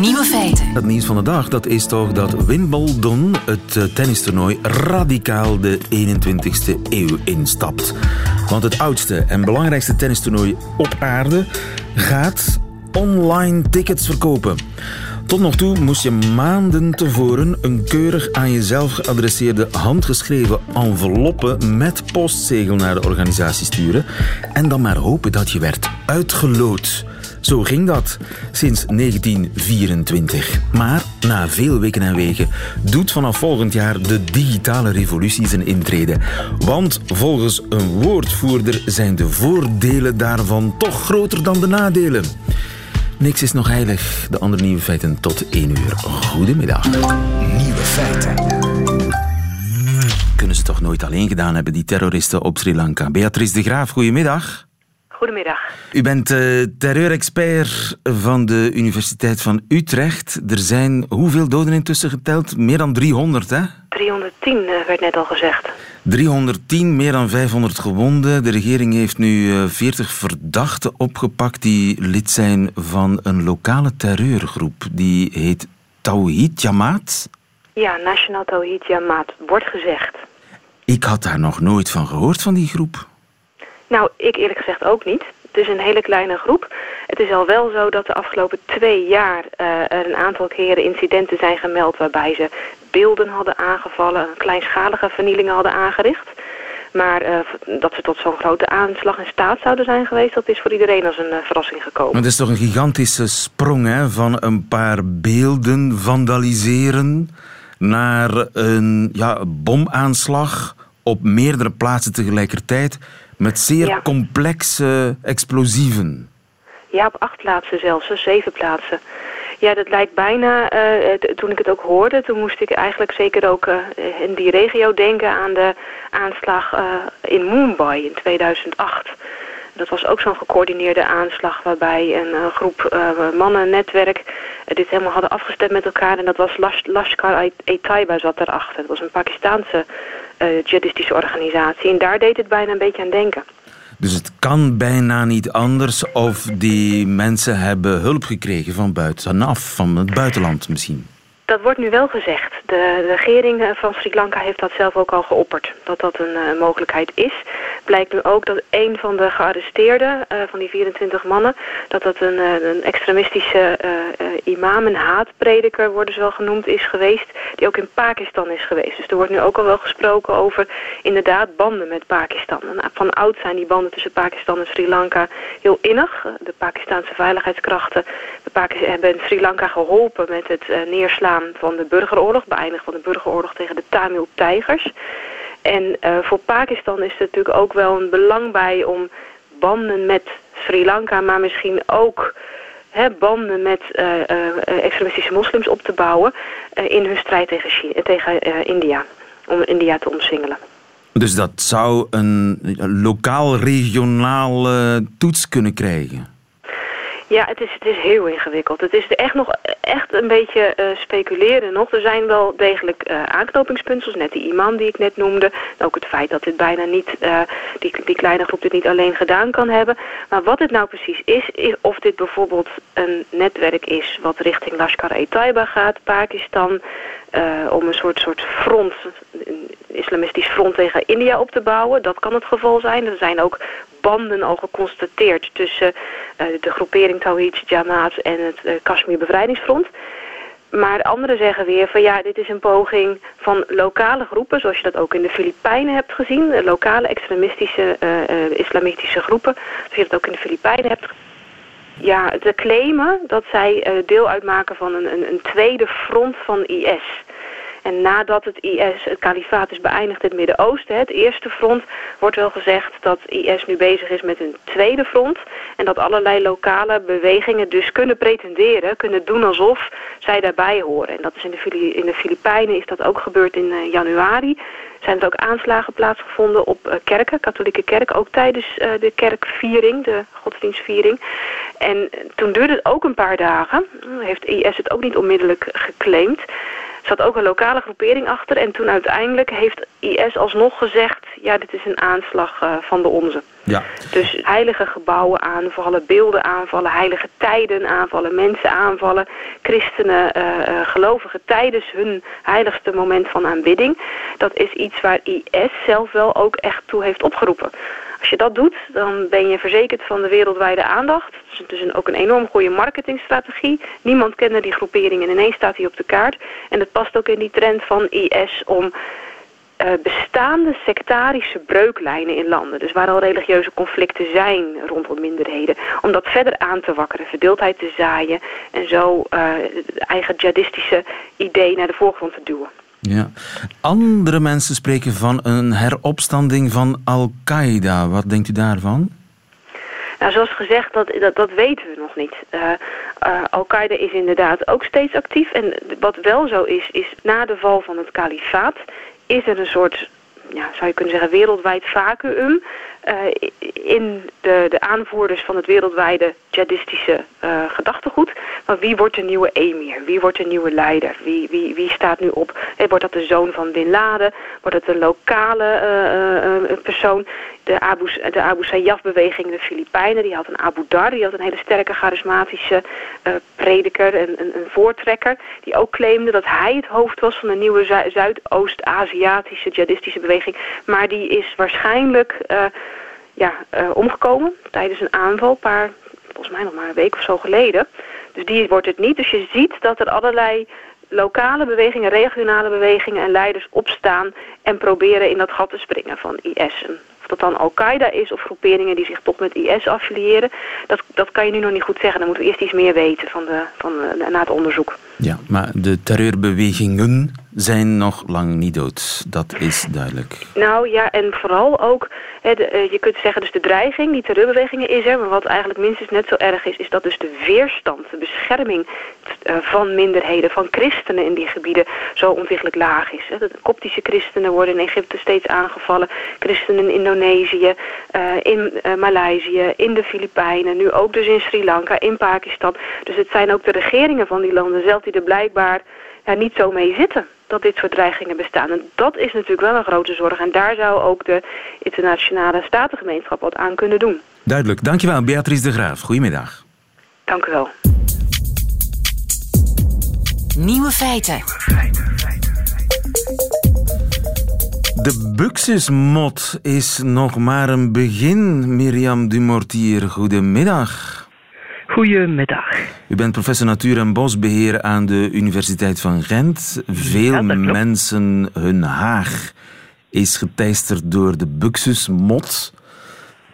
Nieuwe feiten. Het nieuws van de dag dat is toch dat Wimbledon, het eh, tennistoernooi, radicaal de 21ste eeuw instapt. Want het oudste en belangrijkste tennistoernooi op aarde gaat online tickets verkopen. Tot nog toe moest je maanden tevoren een keurig aan jezelf geadresseerde handgeschreven enveloppe met postzegel naar de organisatie sturen en dan maar hopen dat je werd uitgeloot. Zo ging dat sinds 1924. Maar na veel weken en wegen doet vanaf volgend jaar de digitale revolutie zijn intrede. Want volgens een woordvoerder zijn de voordelen daarvan toch groter dan de nadelen. Niks is nog heilig. De andere nieuwe feiten tot 1 uur. Goedemiddag. Nieuwe feiten. Kunnen ze toch nooit alleen gedaan hebben, die terroristen op Sri Lanka? Beatrice de Graaf, goedemiddag. Goedemiddag. U bent uh, terreurexpert van de Universiteit van Utrecht. Er zijn hoeveel doden intussen geteld? Meer dan 300, hè? 310 uh, werd net al gezegd. 310, meer dan 500 gewonden. De regering heeft nu uh, 40 verdachten opgepakt die lid zijn van een lokale terreurgroep. Die heet Tawhid Jamaat. Ja, National Tawhid Jamaat, wordt gezegd. Ik had daar nog nooit van gehoord, van die groep. Nou, ik eerlijk gezegd ook niet. Het is een hele kleine groep. Het is al wel zo dat de afgelopen twee jaar uh, er een aantal keren incidenten zijn gemeld waarbij ze beelden hadden aangevallen, kleinschalige vernielingen hadden aangericht. Maar uh, dat ze tot zo'n grote aanslag in staat zouden zijn geweest, dat is voor iedereen als een uh, verrassing gekomen. Maar het is toch een gigantische sprong hè, van een paar beelden vandaliseren naar een ja, bomaanslag op meerdere plaatsen tegelijkertijd met zeer Ja. complexe explosieven. Ja, op acht plaatsen zelfs, dus zeven plaatsen. Ja, dat lijkt bijna, eh, toen ik het ook hoorde, toen moest ik eigenlijk zeker ook eh, in die regio denken aan de aanslag eh, in Mumbai in 2008. Dat was ook zo'n gecoördineerde aanslag waarbij een groep mannen, netwerk, dit helemaal hadden afgestemd met elkaar. En dat was Lash- Lashkar-e-Taiba zat daarachter. Dat was een Pakistaanse eh jihadistische organisatie. En daar deed het bijna een beetje aan denken. Dus het kan bijna niet anders of die mensen hebben hulp gekregen van buitenaf, van het buitenland misschien. Dat wordt nu wel gezegd. De, regering eh, van Sri Lanka heeft dat zelf ook al geopperd. Dat dat een eh, mogelijkheid is. Blijkt nu ook dat een van de gearresteerden, eh, van die 24 mannen... dat dat een, een extremistische imam, een haatprediker worden ze wel genoemd, is geweest... die ook in Pakistan is geweest. Dus er wordt nu ook al wel gesproken over inderdaad banden met Pakistan. En van oud zijn die banden tussen Pakistan en Sri Lanka heel innig. De Pakistanse veiligheidskrachten de hebben Sri Lanka geholpen met het eh, van de burgeroorlog, beëindigen van de burgeroorlog tegen de Tamil-tijgers. En eh, voor Pakistan is er natuurlijk ook wel een belang bij om banden met Sri Lanka, maar misschien ook hè, banden met eh, eh, extremistische moslims op te bouwen in hun strijd tegen, tegen India. Om India te omsingelen. Dus dat zou een lokaal-regionaal eh, toets kunnen krijgen. Ja, het is, het is heel ingewikkeld. Het is echt nog echt een beetje eh, speculeren nog. Er zijn wel degelijk eh, aanknopingspunten, net die imam die ik net noemde. Ook het feit dat dit bijna niet, eh, die, die kleine groep dit niet alleen gedaan kan hebben. Maar wat het nou precies is, is of dit bijvoorbeeld een netwerk is wat richting Lashkar-e-Taiba gaat, Pakistan, om een soort, soort front, islamistisch front tegen India op te bouwen. Dat kan het geval zijn. Er zijn ook banden al geconstateerd tussen eh, de groepering Tawhid Jamaat en het eh, Kashmir Bevrijdingsfront. Maar anderen zeggen weer van ja, dit is een poging van lokale groepen, zoals je dat ook in de Filipijnen hebt gezien. eh, Lokale extremistische eh, islamitische groepen, zoals je dat ook in de Filipijnen hebt. Ja, te claimen dat zij deel uitmaken van een, een, een tweede front van IS. En nadat het IS, het kalifaat, is beëindigd in het Midden-Oosten, het eerste front, wordt wel gezegd dat IS nu bezig is met een tweede front. En dat allerlei lokale bewegingen dus kunnen pretenderen, kunnen doen alsof zij daarbij horen. En dat is in de, in de Filipijnen is dat ook gebeurd in eh, januari. Zijn er ook aanslagen plaatsgevonden op eh, kerken, katholieke kerken, ook tijdens eh, de kerkviering, de godsdienstviering. En toen duurde het ook een paar dagen, heeft IS het ook niet onmiddellijk geclaimd. Zat ook een lokale groepering achter. En toen uiteindelijk heeft IS alsnog gezegd... ja, dit is een aanslag uh, van de onze. Ja. Dus heilige gebouwen aanvallen, beelden aanvallen... heilige tijden aanvallen, mensen aanvallen... christenen, uh, gelovigen tijdens hun heiligste moment van aanbidding. Dat is iets waar IS zelf wel ook echt toe heeft opgeroepen. Als je dat doet, dan ben je verzekerd van de wereldwijde aandacht. Het is dus ook een enorm goede marketingstrategie. Niemand kende die groepering en ineens staat hij op de kaart. En het past ook in die trend van IS om uh, bestaande sectarische breuklijnen in landen, dus waar al religieuze conflicten zijn rondom minderheden, om dat verder aan te wakkeren, verdeeldheid te zaaien en zo uh, eigen jihadistische idee naar de voorgrond te duwen. Ja. Andere mensen spreken van een heropstanding van Al-Qaeda. Wat denkt u daarvan? Nou, zoals gezegd, dat, dat, weten we nog niet. Uh, uh, Al-Qaeda is inderdaad ook steeds actief. En wat wel zo is, is na de val van het kalifaat... is er een soort, ja, zou je kunnen zeggen, wereldwijd vacuüm... Uh, in de, de aanvoerders van het wereldwijde jihadistische uh, gedachtegoed. Maar wie wordt de nieuwe emir? Wie wordt de nieuwe leider? Wie, wie, wie staat nu op? Hey, wordt dat de zoon van Bin Laden? Wordt het een lokale persoon? De Abu, de Abu Sayyaf-beweging, de Filipijnen, die had een Abu Dar, die had een hele sterke charismatische prediker en een, een, voortrekker, die ook claimde dat hij het hoofd was van de nieuwe Zuidoost-Aziatische jihadistische beweging. Maar die is waarschijnlijk ja, uh, omgekomen tijdens een aanval, paar, volgens mij nog maar een week of zo geleden. Dus die wordt het niet. Dus je ziet dat er allerlei lokale bewegingen, regionale bewegingen en leiders opstaan en proberen in dat gat te springen van IS. of dat dan Al-Qaeda is of groeperingen die zich toch met IS affiliëren, dat, dat kan je nu nog niet goed zeggen. Dan moeten we eerst iets meer weten van de, van de, na het onderzoek. Ja, maar de terreurbewegingen zijn nog lang niet dood. Dat is duidelijk. Nou ja, en vooral ook, de, uh, je kunt zeggen dus de dreiging, die terreurbewegingen is er. Maar wat eigenlijk minstens net zo erg is, is dat dus de weerstand, de bescherming uh, van minderheden, van christenen in die gebieden zo ontzettend laag is. De koptische christenen worden in Egypte steeds aangevallen. Christenen in Indonesië, uh, in Maleisië, in de Filipijnen, nu ook dus in Sri Lanka, in Pakistan. Dus het zijn ook de regeringen van die landen zelf die er blijkbaar ja, niet zo mee zitten dat dit soort dreigingen bestaan. En dat is natuurlijk wel een grote zorg. En daar zou ook de internationale statengemeenschap wat aan kunnen doen. Duidelijk. Dankjewel, Beatrice de Graaf. Goedemiddag. Dank u wel. Nieuwe feiten. De Buxusmod is nog maar een begin, Mirjam Dumortier. Goedemiddag. Goedemiddag. U bent professor natuur- en bosbeheer aan de Universiteit van Gent. Veel mensen, hun haag is geteisterd door de buxusmot.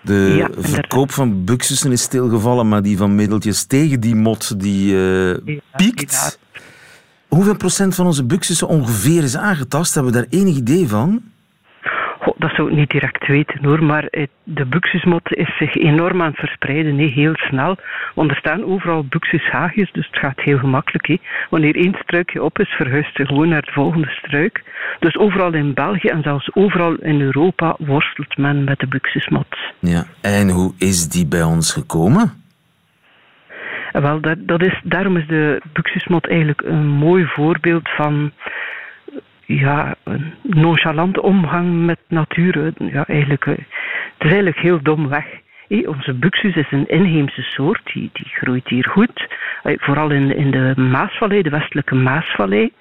De ja, verkoop van buxussen is stilgevallen, maar die van middeltjes tegen die mot die uh, piekt. Hoeveel procent van onze buxussen ongeveer is aangetast? Hebben we daar enig idee van? Goh, dat zou ik niet direct weten hoor, maar de buxusmot is zich enorm aan het verspreiden, nee, heel snel. Want er staan overal buxushaagjes, dus het gaat heel gemakkelijk. He. Wanneer één struikje op is, verhuist ze gewoon naar de volgende struik. Dus overal in België en zelfs overal in Europa worstelt men met de buxusmot. Ja, en hoe is die bij ons gekomen? Wel, dat, dat is, daarom is de buxusmot eigenlijk een mooi voorbeeld van ja, een nonchalante omgang met natuur. Ja, eigenlijk, eh, het is eigenlijk heel dom weg. onze buxus is een inheemse soort, die, die groeit hier goed. Vooral in, in de Maasvallei, de westelijke Maasvallei.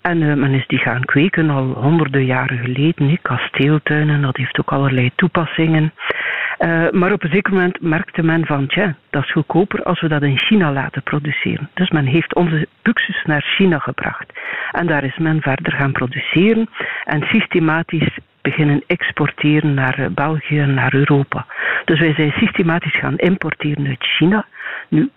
En men is die gaan kweken al honderden jaren geleden. Kasteeltuinen, dat heeft ook allerlei toepassingen. Uh, maar op een zeker moment merkte men van, tja, dat is goedkoper als we dat in China laten produceren. Dus men heeft onze buxus naar China gebracht. En daar is men verder gaan produceren en systematisch beginnen exporteren naar eh, België en naar Europa. Dus wij zijn systematisch gaan importeren uit China. Nu,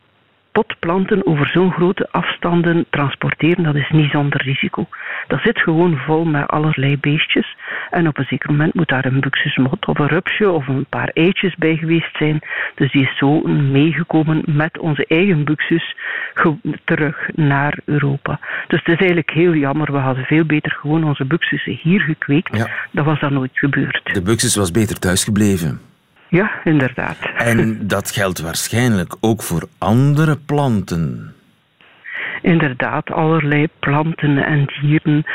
potplanten over zo'n grote afstanden transporteren, dat is niet zonder risico. Dat zit gewoon vol met allerlei beestjes. En op een zeker moment moet daar een buxusmot of een rupsje of een paar eitjes bij geweest zijn. Dus die is zo meegekomen met onze eigen buxus terug naar Europa. Dus het is eigenlijk heel jammer. We hadden veel beter gewoon onze buxussen hier gekweekt. Ja. Dat was dan nooit gebeurd. De buxus was beter thuisgebleven. Ja, inderdaad. En dat geldt waarschijnlijk ook voor andere planten. inderdaad allerlei planten en dieren.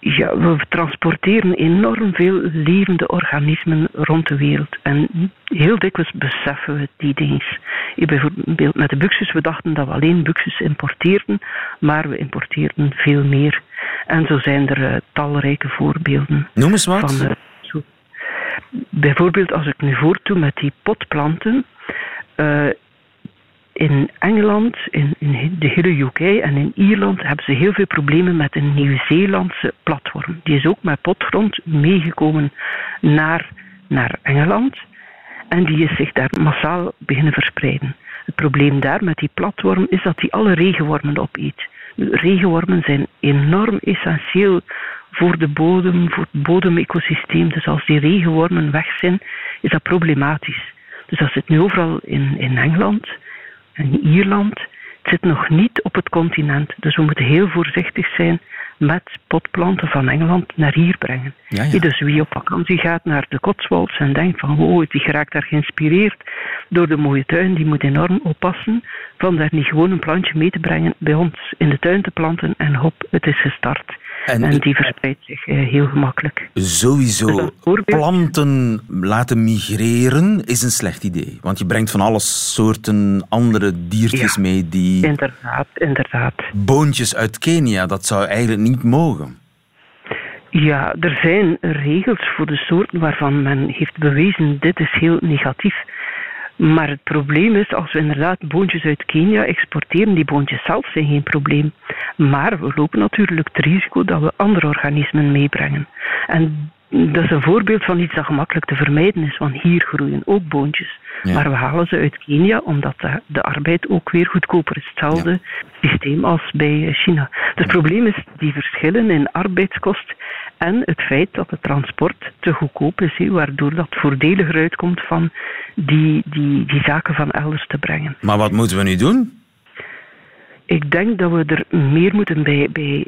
Ja, we transporteren enorm veel levende organismen rond de wereld. En heel dikwijls beseffen we die dingen. Bijvoorbeeld met de buxus, we dachten dat we alleen buxus importeerden, maar we importeerden veel meer. En zo zijn er uh, talrijke voorbeelden. Noem eens wat. Van, zo. Bijvoorbeeld als ik nu voortdoe met die potplanten. Uh, in Engeland, in, in, de hele UK en in Ierland hebben ze heel veel problemen met een Nieuw-Zeelandse platform. Die is ook met potgrond meegekomen naar, naar Engeland en die is zich daar massaal beginnen verspreiden. Het probleem daar met die platworm is dat die alle regenwormen opeet. Regenwormen zijn enorm essentieel voor de bodem, voor het bodemecosysteem. Dus als die regenwormen weg zijn, is dat problematisch. Dus dat zit nu overal in, in Engeland en Ierland. Het zit nog niet op het continent. Dus we moeten heel voorzichtig zijn met potplanten van Engeland naar hier brengen. Ja, ja. Dus wie op vakantie gaat naar de Cotswolds en denkt van oh, die geraakt daar geïnspireerd door de mooie tuin, die moet enorm oppassen van daar niet gewoon een plantje mee te brengen bij ons in de tuin te planten en hop, het is gestart. En, en die verspreidt zich uh, heel gemakkelijk. Sowieso. Planten laten migreren is een slecht idee. Want je brengt van alle soorten andere diertjes ja, mee die... Inderdaad, inderdaad. Boontjes uit Kenia, dat zou eigenlijk niet mogen. Ja, er zijn regels voor de soorten waarvan men heeft bewezen dit is heel negatief. Maar het probleem is, als we inderdaad boontjes uit Kenia exporteren, die boontjes zelf zijn geen probleem. Maar we lopen natuurlijk het risico dat we andere organismen meebrengen. En dat is een voorbeeld van iets dat gemakkelijk te vermijden is, want hier groeien ook boontjes. Ja. Maar we halen ze uit Kenia omdat de, de arbeid ook weer goedkoper is. Hetzelfde ja. systeem als bij China. Dus het probleem is die verschillen in arbeidskost en het feit dat het transport te goedkoop is, he, waardoor dat voordeliger uitkomt van die, die, die zaken van elders te brengen. Maar wat moeten we nu doen? Ik denk dat we er meer moeten bij, bij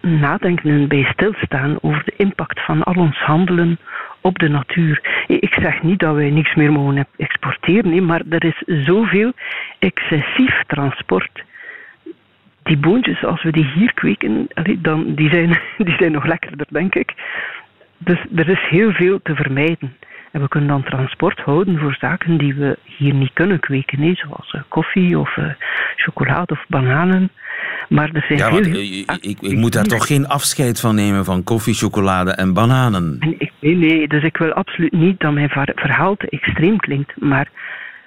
nadenken en bij stilstaan over de impact van al ons handelen op de natuur. Ik zeg niet dat wij niks meer mogen exporteren, nee, maar er is zoveel excessief transport. Die boontjes, als we die hier kweken, dan, die, zijn, die zijn nog lekkerder, denk ik. Dus er is heel veel te vermijden. En we kunnen dan transport houden voor zaken die we hier niet kunnen kweken, zoals uh, koffie of uh, chocolade of bananen. Maar er zijn ja, want, ik, ik, ik, moet daar toch geen afscheid van nemen van koffie, chocolade en bananen? Nee, nee, dus ik wil absoluut niet dat mijn verhaal te extreem klinkt, maar,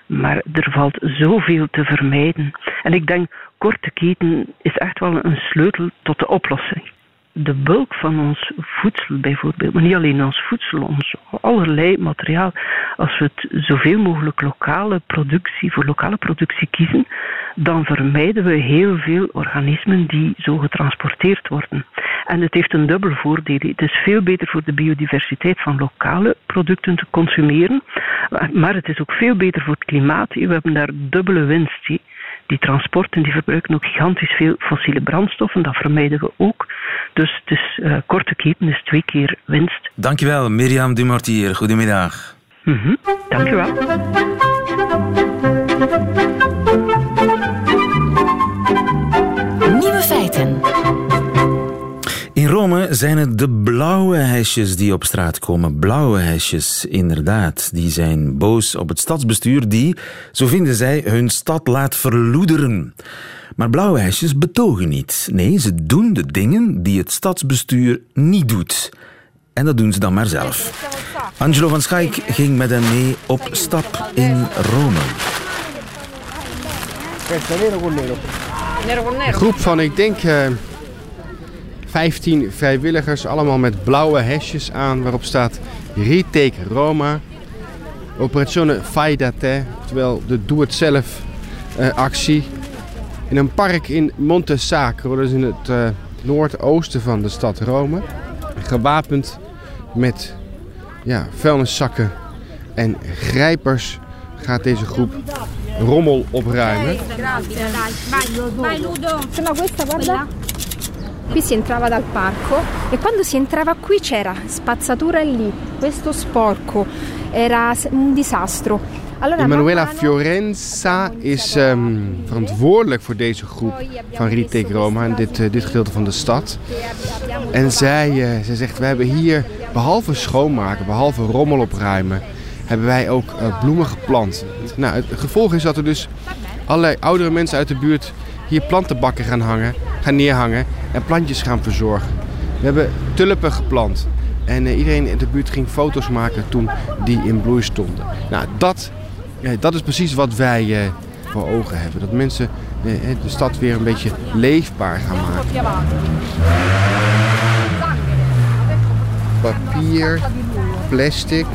maar er valt zoveel te vermijden. En ik denk, korte keten is echt wel een sleutel tot de oplossing de bulk van ons voedsel bijvoorbeeld, maar niet alleen ons voedsel, ons allerlei materiaal, als we het zoveel mogelijk lokale productie, voor lokale productie kiezen, dan vermijden we heel veel organismen die zo getransporteerd worden. En het heeft een dubbel voordeel. Het is veel beter voor de biodiversiteit van lokale producten te consumeren, maar het is ook veel beter voor het klimaat. We hebben daar dubbele winst die transporten die verbruiken ook gigantisch veel fossiele brandstoffen. Dat vermijden we ook. Dus het is uh, korte keten is twee keer winst. Dankjewel, Mirjam Dumartier. Goedemiddag. Mm -hmm. Dankjewel. Nieuwe feiten. In Rome zijn het de blauwe hesjes die op straat komen. Blauwe hesjes, inderdaad. Die zijn boos op het stadsbestuur die, zo vinden zij, hun stad laat verloederen. Maar blauwe hesjes betogen niet. Nee, ze doen de dingen die het stadsbestuur niet doet. En dat doen ze dan maar zelf. Angelo van Schaik ging met hen mee op stap in Rome. Een groep van, ik denk, uh, 15 vrijwilligers, allemaal met blauwe hesjes aan, waarop staat Retake Roma. Operazione Fai da Te, oftewel de doe-het-zelf uh, actie. In een park in Monte Sacro, dat is in het uh, noordoosten van de stad Rome. Gewapend met ja, vuilniszakken en grijpers gaat deze groep rommel opruimen. Qui si entrava dal parco e quando si entrava qui c'era spazzatura lì, questo sporco, era un disastro. Emanuela Fiorenza is ehm, verantwoordelijk voor deze groep van Retake Roma in dit, eh, dit gedeelte van de stad. En zij, uh, zij zegt, we hebben hier behalve schoonmaken, behalve rommel opruimen, hebben wij ook uh, bloemen geplant. Nou, het gevolg is dat er dus allerlei oudere mensen uit de buurt hier plantenbakken gaan hangen, gaan neerhangen en plantjes gaan verzorgen. We hebben tulpen geplant. En iedereen in de buurt ging foto's maken toen die in bloei stonden. Nou, dat ja, dat is precies wat wij eh, voor ogen hebben. Dat mensen eh, de stad weer een beetje leefbaar gaan maken. Papier, plastic,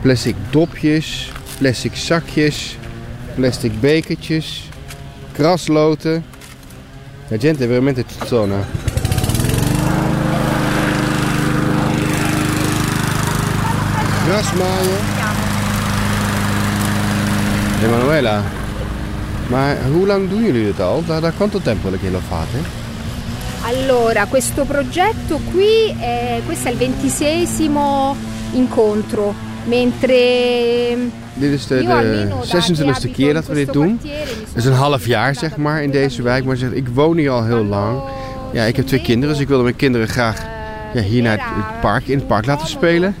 plastic dopjes, plastic zakjes, plastic bekertjes, krasloten. La gente veramente tuttona. Grasmaaien. Emanuela, ma hoe lang doen jullie dit al? Da, da quanto tempo che lo fate? Allora, questo progetto qui, è, questo è il ventisesimo incontro, mentre... Dit is de, de 26e keer dat we dit doen. Het is een half jaar zeg maar in deze wijk. Maar zeg, ik woon hier al heel lang. Ja, ik heb twee kinderen, dus ik wilde mijn kinderen graag ja, hier naar het park, in het park laten spelen.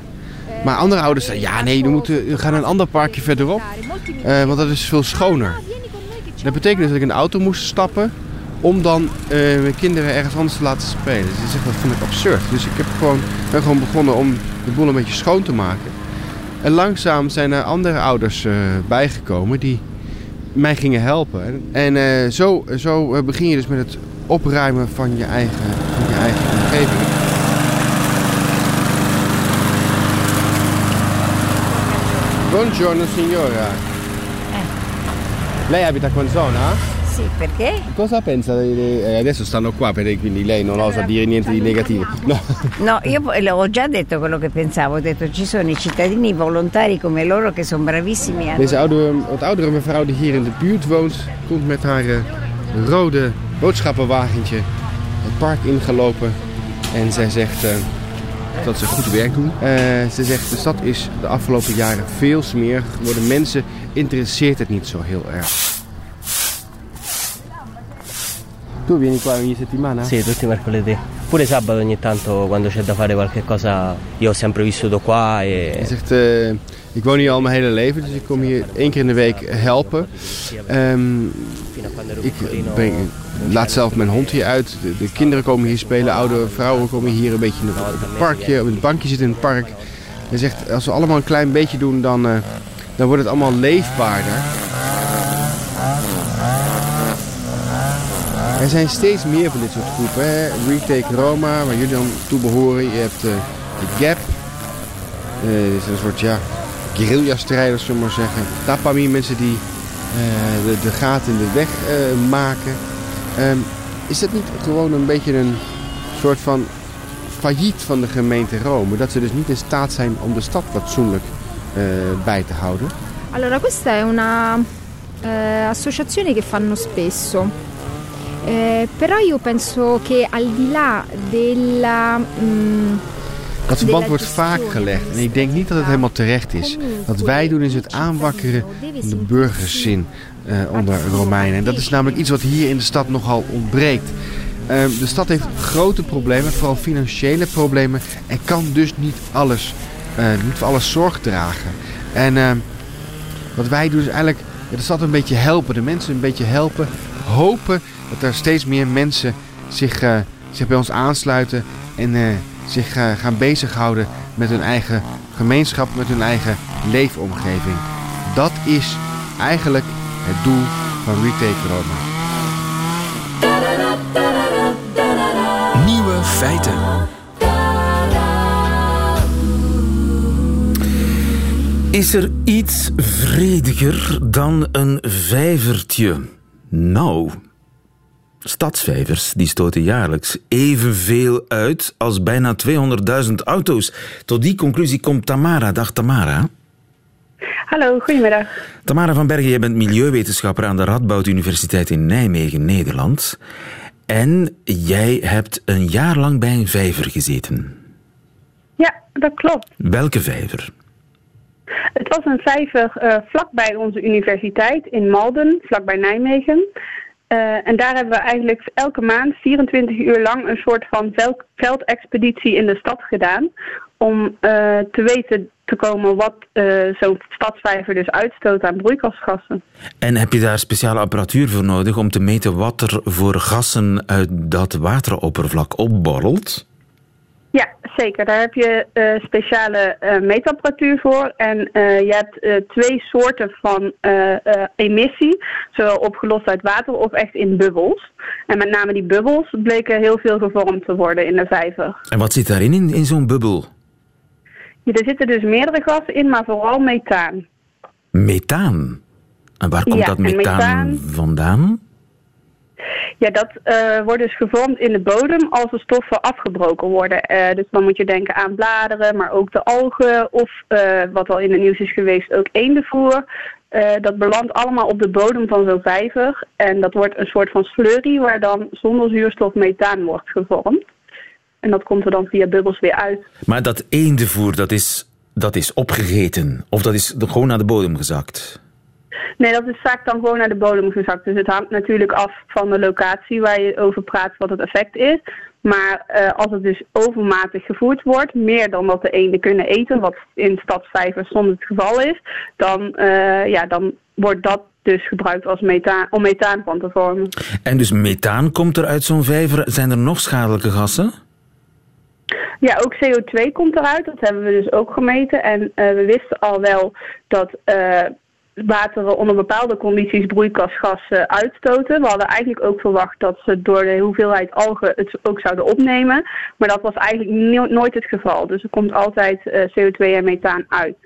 Maar andere ouders zeggen, ja nee, we, moeten, we gaan een ander parkje verderop. Uh, want dat is veel schoner. Dat betekent dus dat ik in de auto moest stappen om dan uh, mijn kinderen ergens anders te laten spelen. Dus zeg, dat vond ik absurd. Dus ik heb gewoon, ben gewoon begonnen om de boel een beetje schoon te maken. En langzaam zijn er andere ouders uh, bijgekomen die mij gingen helpen. En zo, zo begin je dus met het opruimen van je eigen, van je eigen omgeving. Buongiorno signora. Eh. Lei abita qua in zona? Sì, perché? Cosa pensa? Di, eh, adesso stanno qua, per, quindi lei non osa dire niente di negativo. No, no io ho già detto quello che pensavo. Ho detto ci sono i cittadini volontari come loro che sono bravissimi. A... Deze oude, oudere mevrouw die hier in de buurt woont, komt met haar uh, rode boodschappenwagentje het park ingelopen. En zij zegt... Uh, dat ze goed werk doen. Uh, ze zegt de stad is de afgelopen jaren veel smerig geworden. Mensen interesseert het niet zo heel erg. Tu vieni qua ogni settimana? Sì, tutti i mercoledì. Pure sabato ogni tanto quando c'è da fare qualche cosa. Io ho sempre vissuto qua e... Zegt, uh, ik woon hier al mijn hele leven, dus ik kom hier één keer in de week helpen. Um, ik laat zelf mijn hond hier uit. De, de, kinderen komen hier spelen, oude vrouwen komen hier een beetje in het parkje, op het bankje zitten in het park. Hij zegt, als we allemaal een klein beetje doen, dan, uh, dan wordt het allemaal leefbaarder. Er zijn steeds meer van dit soort groepen. Retake Roma, waar jullie dan toe behoren. Je hebt uh, de Gap. Uh, is een soort ja, guerrilla-strijders, zullen maar zeggen. Tapami, mensen die uh, de, de gaten in de weg maken. Um, is dat niet gewoon een beetje een soort van failliet van de gemeente Rome? Dat ze dus niet in staat zijn om de stad fatsoenlijk bij te houden? Allora, questa è una eh, associazione che fanno spesso. Eh, però io penso che al di là della. Mm, dat verband wordt vaak gelegd en ik denk niet dat het helemaal terecht is. Wat wij doen is het aanwakkeren van de burgerszin uh, onder Romeinen. En dat is namelijk iets wat hier in de stad nogal ontbreekt. Uh, de stad heeft grote problemen, vooral financiële problemen. En kan dus niet alles, uh, niet voor alles zorg dragen. En ehm, wat wij doen is eigenlijk de stad een beetje helpen, de mensen een beetje helpen. Hopen dat er steeds meer mensen zich, uh, zich bij ons aansluiten en uh, zich uh, gaan bezighouden met hun eigen gemeenschap, met hun eigen leefomgeving. Dat is eigenlijk het doel van Retake Roma. Nieuwe feiten. Is er iets vrediger dan een vijvertje? Nou, Stadsvijvers die stoten jaarlijks evenveel uit als bijna 200.000 auto's. Tot die conclusie komt Tamara. Dag Tamara. Hallo, goedemiddag. Tamara van Bergen, jij bent milieuwetenschapper aan de Radboud Universiteit in Nijmegen, Nederland. En jij hebt een jaar lang bij een vijver gezeten. Ja, dat klopt. Welke vijver? Het was een vijver uh, vlakbij onze universiteit in Malden, vlakbij Nijmegen. Uh, en daar hebben we eigenlijk elke maand 24 uur lang een soort van veldexpeditie in de stad gedaan. Om uh, te weten te komen wat uh, zo'n stadsvijver dus uitstoot aan broeikasgassen. En heb je daar speciale apparatuur voor nodig om te meten wat er voor gassen uit dat wateroppervlak opborrelt? Ja, zeker. Daar heb je uh, speciale uh, meetapparatuur voor. En uh, je hebt twee soorten van emissie. Zowel opgelost uit water of echt in bubbels. En met name die bubbels bleken heel veel gevormd te worden in de vijver. En wat zit daarin, in, in zo'n bubbel? Ja, er zitten dus meerdere gassen in, maar vooral methaan. Methaan? En waar komt ja, dat methaan, methaan vandaan? Ja, dat uh, wordt dus gevormd in de bodem als de stoffen afgebroken worden. Uh, dus dan moet je denken aan bladeren, maar ook de algen of uh, wat al in het nieuws is geweest, ook eendenvoer. dat belandt allemaal op de bodem van zo'n vijver. En dat wordt een soort van slurry waar dan zonder zuurstof methaan wordt gevormd. En dat komt er dan via bubbels weer uit. Maar dat eendenvoer, dat is, dat is opgegeten? Of dat is gewoon naar de bodem gezakt? Nee, dat is vaak dan gewoon naar de bodem gezakt. Dus het hangt natuurlijk af van de locatie waar je over praat wat het effect is. Maar uh, als het dus overmatig gevoerd wordt, meer dan dat de eenden kunnen eten, wat in stadsvijvers soms het geval is, dan, uh, ja, dan wordt dat dus gebruikt als methaan, om methaan van te vormen. En dus methaan komt er uit zo'n vijver. Zijn er nog schadelijke gassen? Ja, ook CO2 komt eruit. Dat hebben we dus ook gemeten. En uh, we wisten al wel dat wateren onder bepaalde condities broeikasgassen uitstoten. We hadden eigenlijk ook verwacht dat ze door de hoeveelheid algen het ook zouden opnemen. Maar dat was eigenlijk nooit het geval. Dus er komt altijd uh, CO2 en methaan uit.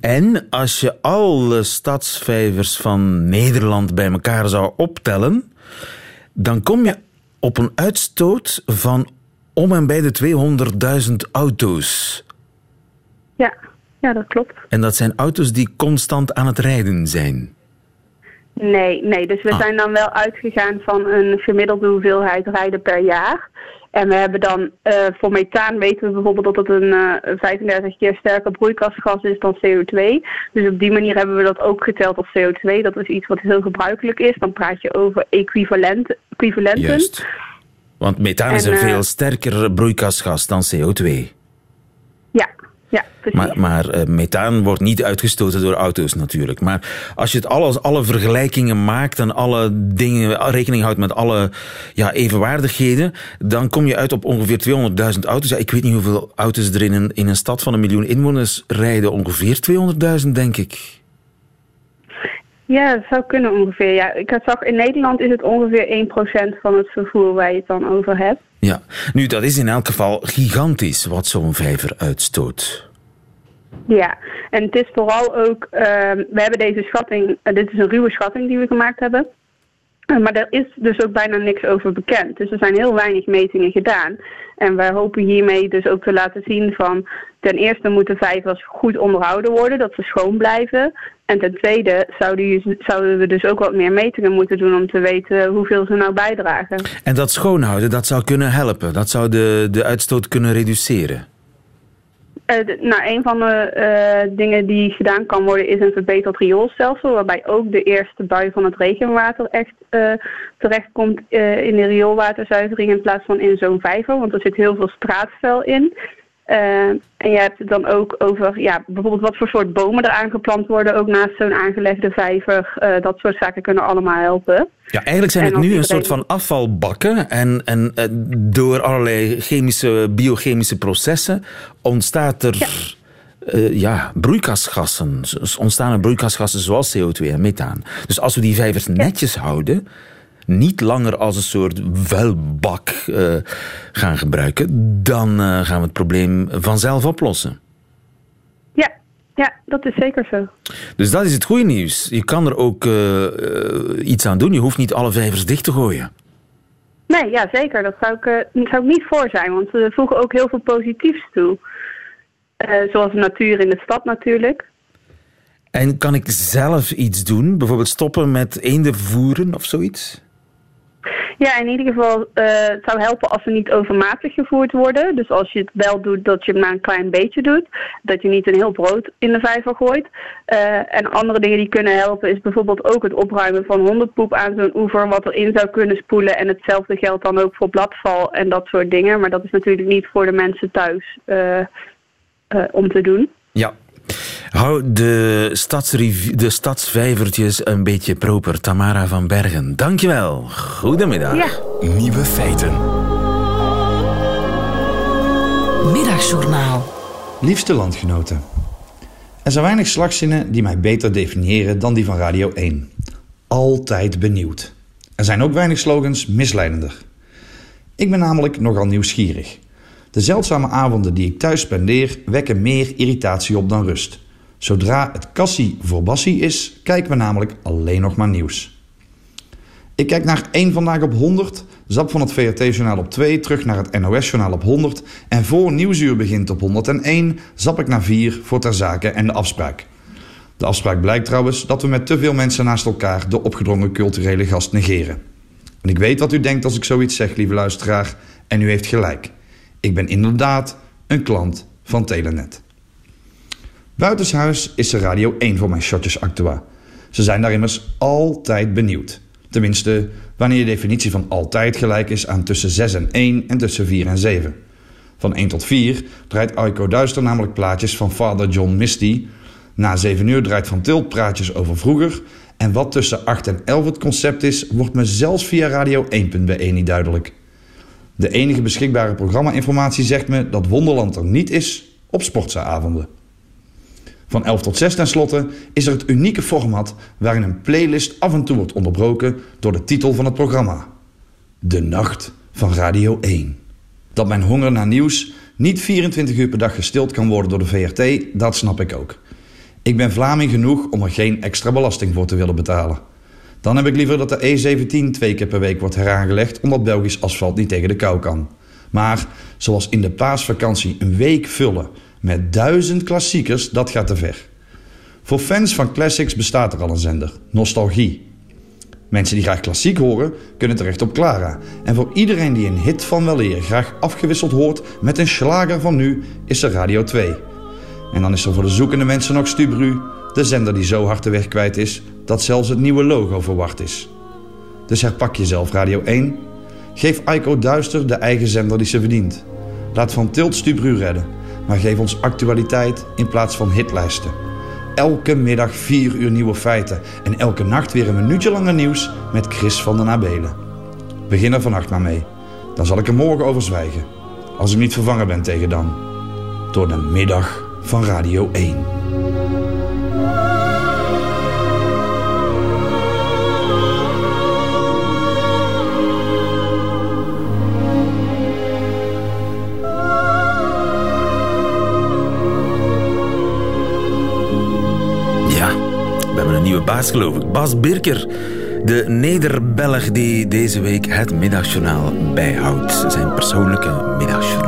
En als je alle stadsvijvers van Nederland bij elkaar zou optellen, dan kom je op een uitstoot van om en bij de 200.000 auto's. Ja. Ja, dat klopt. En dat zijn auto's die constant aan het rijden zijn? Nee, nee. Dus we Ah. zijn dan wel uitgegaan van een gemiddelde hoeveelheid rijden per jaar. En we hebben dan eh, voor methaan weten we bijvoorbeeld dat het een eh, 35 keer sterker broeikasgas is dan CO2. Dus op die manier hebben we dat ook geteld als CO2. Dat is iets wat heel gebruikelijk is. Dan praat je over equivalent, equivalenten. Juist. Want methaan is En, een eh, veel sterker broeikasgas dan CO2. Ja. Maar, maar eh, methaan wordt niet uitgestoten door auto's natuurlijk. Maar als je het alles, alle vergelijkingen maakt en alle dingen, rekening houdt met alle ja, evenwaardigheden, dan kom je uit op ongeveer 200.000 auto's. Ja, ik weet niet hoeveel auto's er in een, in een stad van een miljoen inwoners rijden. Ongeveer 200.000, denk ik. Ja, dat zou kunnen ongeveer. Ja, ik had zag in Nederland is het ongeveer 1% van het vervoer waar je het dan over hebt. Ja, nu dat is in elk geval gigantisch wat zo'n vijver uitstoot. Ja, en het is vooral ook, ehm, we hebben deze schatting, eh, dit is een ruwe schatting die we gemaakt hebben. Maar er is dus ook bijna niks over bekend. Dus er zijn heel weinig metingen gedaan. En wij hopen hiermee dus ook te laten zien van... ten eerste moeten vijvers goed onderhouden worden, dat ze schoon blijven. En ten tweede zouden, zouden we dus ook wat meer metingen moeten doen... om te weten hoeveel ze nou bijdragen. En dat schoonhouden, dat zou kunnen helpen. Dat zou de, de uitstoot kunnen reduceren. Eh, nou, een van de eh, dingen die gedaan kan worden is een verbeterd rioolstelsel, waarbij ook de eerste bui van het regenwater echt eh, terechtkomt in de rioolwaterzuivering in plaats van in zo'n vijver, want er zit heel veel straatvuil in. Eh, en je hebt het dan ook over ja, bijvoorbeeld wat voor soort bomen er aangeplant worden, ook naast zo'n aangelegde vijver. Eh, dat soort zaken kunnen allemaal helpen. Ja, eigenlijk zijn het nu een soort van afvalbakken. En, en eh, door allerlei chemische, biochemische processen ontstaat er ja. ja, broeikasgassen. Ontstaan er broeikasgassen zoals CO2 en methaan. Dus als we die vijvers netjes houden, niet langer als een soort vuilbak eh, gaan gebruiken, dan eh, gaan we het probleem vanzelf oplossen. Ja, ja, dat is zeker zo. Dus dat is het goede nieuws. Je kan er ook eh, iets aan doen. Je hoeft niet alle vijvers dicht te gooien. Nee, ja, zeker. Dat zou ik, zou ik niet voor zijn, want we voegen ook heel veel positiefs toe. Zoals de natuur in de stad natuurlijk. En kan ik zelf iets doen? Bijvoorbeeld stoppen met eenden voeren of zoiets? Ja, in ieder geval uh, het zou helpen als ze niet overmatig gevoerd worden. Dus als je het wel doet, dat je het maar een klein beetje doet. Dat je niet een heel brood in de vijver gooit. Uh, en andere dingen die kunnen helpen is bijvoorbeeld ook het opruimen van hondenpoep aan zo'n oever. Wat erin zou kunnen spoelen. En hetzelfde geldt dan ook voor bladval en dat soort dingen. Maar dat is natuurlijk niet voor de mensen thuis uh, om te doen. Ja, Hou de, de stadsvijvertjes een beetje proper. Tamara van Bergen, dankjewel. Goedemiddag. Ja. Nieuwe feiten. Middagjournaal. Liefste landgenoten. Er zijn weinig slagzinnen die mij beter definiëren dan die van Radio 1. Altijd benieuwd. Er zijn ook weinig slogans misleidender. Ik ben namelijk nogal nieuwsgierig. De zeldzame avonden die ik thuis spendeer wekken meer irritatie op dan rust. Zodra het kassie voor bassie is, kijken we namelijk alleen nog maar nieuws. Ik kijk naar 1 Vandaag op 100, zap van het VRT-journaal op 2, terug naar het NOS-journaal op 100... en voor Nieuwsuur begint op 101, zap ik naar 4 voor ter zake en de afspraak. De afspraak blijkt trouwens dat we met te veel mensen naast elkaar... de opgedrongen culturele gast negeren. En ik weet wat u denkt als ik zoiets zeg, lieve luisteraar, en u heeft gelijk. Ik ben inderdaad een klant van Telenet. Buitenshuis is de Radio 1 voor mijn shotjes Actua. Ze zijn daar immers altijd benieuwd. Tenminste, wanneer je definitie van altijd gelijk is aan tussen 6 en 1 en tussen 4 en 7. Van 1 tot 4 draait Aiko Duister namelijk plaatjes van Father John Misty. Na 7 uur draait Van Tilt praatjes over vroeger. En wat tussen 8 en 11 het concept is, wordt me zelfs via Radio 1.be niet duidelijk. De enige beschikbare programma-informatie zegt me dat Wonderland er niet is op sportzaavonden. Van 11 tot 6 tenslotte is er het unieke format waarin een playlist af en toe wordt onderbroken door de titel van het programma. De Nacht van Radio 1. Dat mijn honger naar nieuws niet 24 uur per dag gestild kan worden door de VRT, dat snap ik ook. Ik ben Vlaming genoeg om er geen extra belasting voor te willen betalen. Dan heb ik liever dat de E17 twee keer per week wordt heraangelegd omdat Belgisch asfalt niet tegen de kou kan. Maar zoals in de paasvakantie een week vullen met duizend klassiekers, dat gaat te ver. Voor fans van classics bestaat er al een zender, Nostalgie. Mensen die graag klassiek horen, kunnen terecht op Clara. En voor iedereen die een hit van weleer graag afgewisseld hoort met een slager van nu, is er Radio 2. En dan is er voor de zoekende mensen nog Stubru, de zender die zo hard de weg kwijt is dat zelfs het nieuwe logo verward is. Dus herpak jezelf Radio 1. Geef Aiko Duister de eigen zender die ze verdient. Laat Van Tilt Stubru redden maar geef ons actualiteit in plaats van hitlijsten. Elke middag vier uur nieuwe feiten en elke nacht weer een minuutje langer nieuws met Chris van den Abelen. Begin er vannacht maar mee. Dan zal ik er morgen over zwijgen. Als ik niet vervangen ben tegen dan. Door de middag van Radio 1. Nieuwe geloof ik. Bas Birker, de Nederbelg die deze week het middagjournaal bijhoudt. Zijn persoonlijke middagjournaal.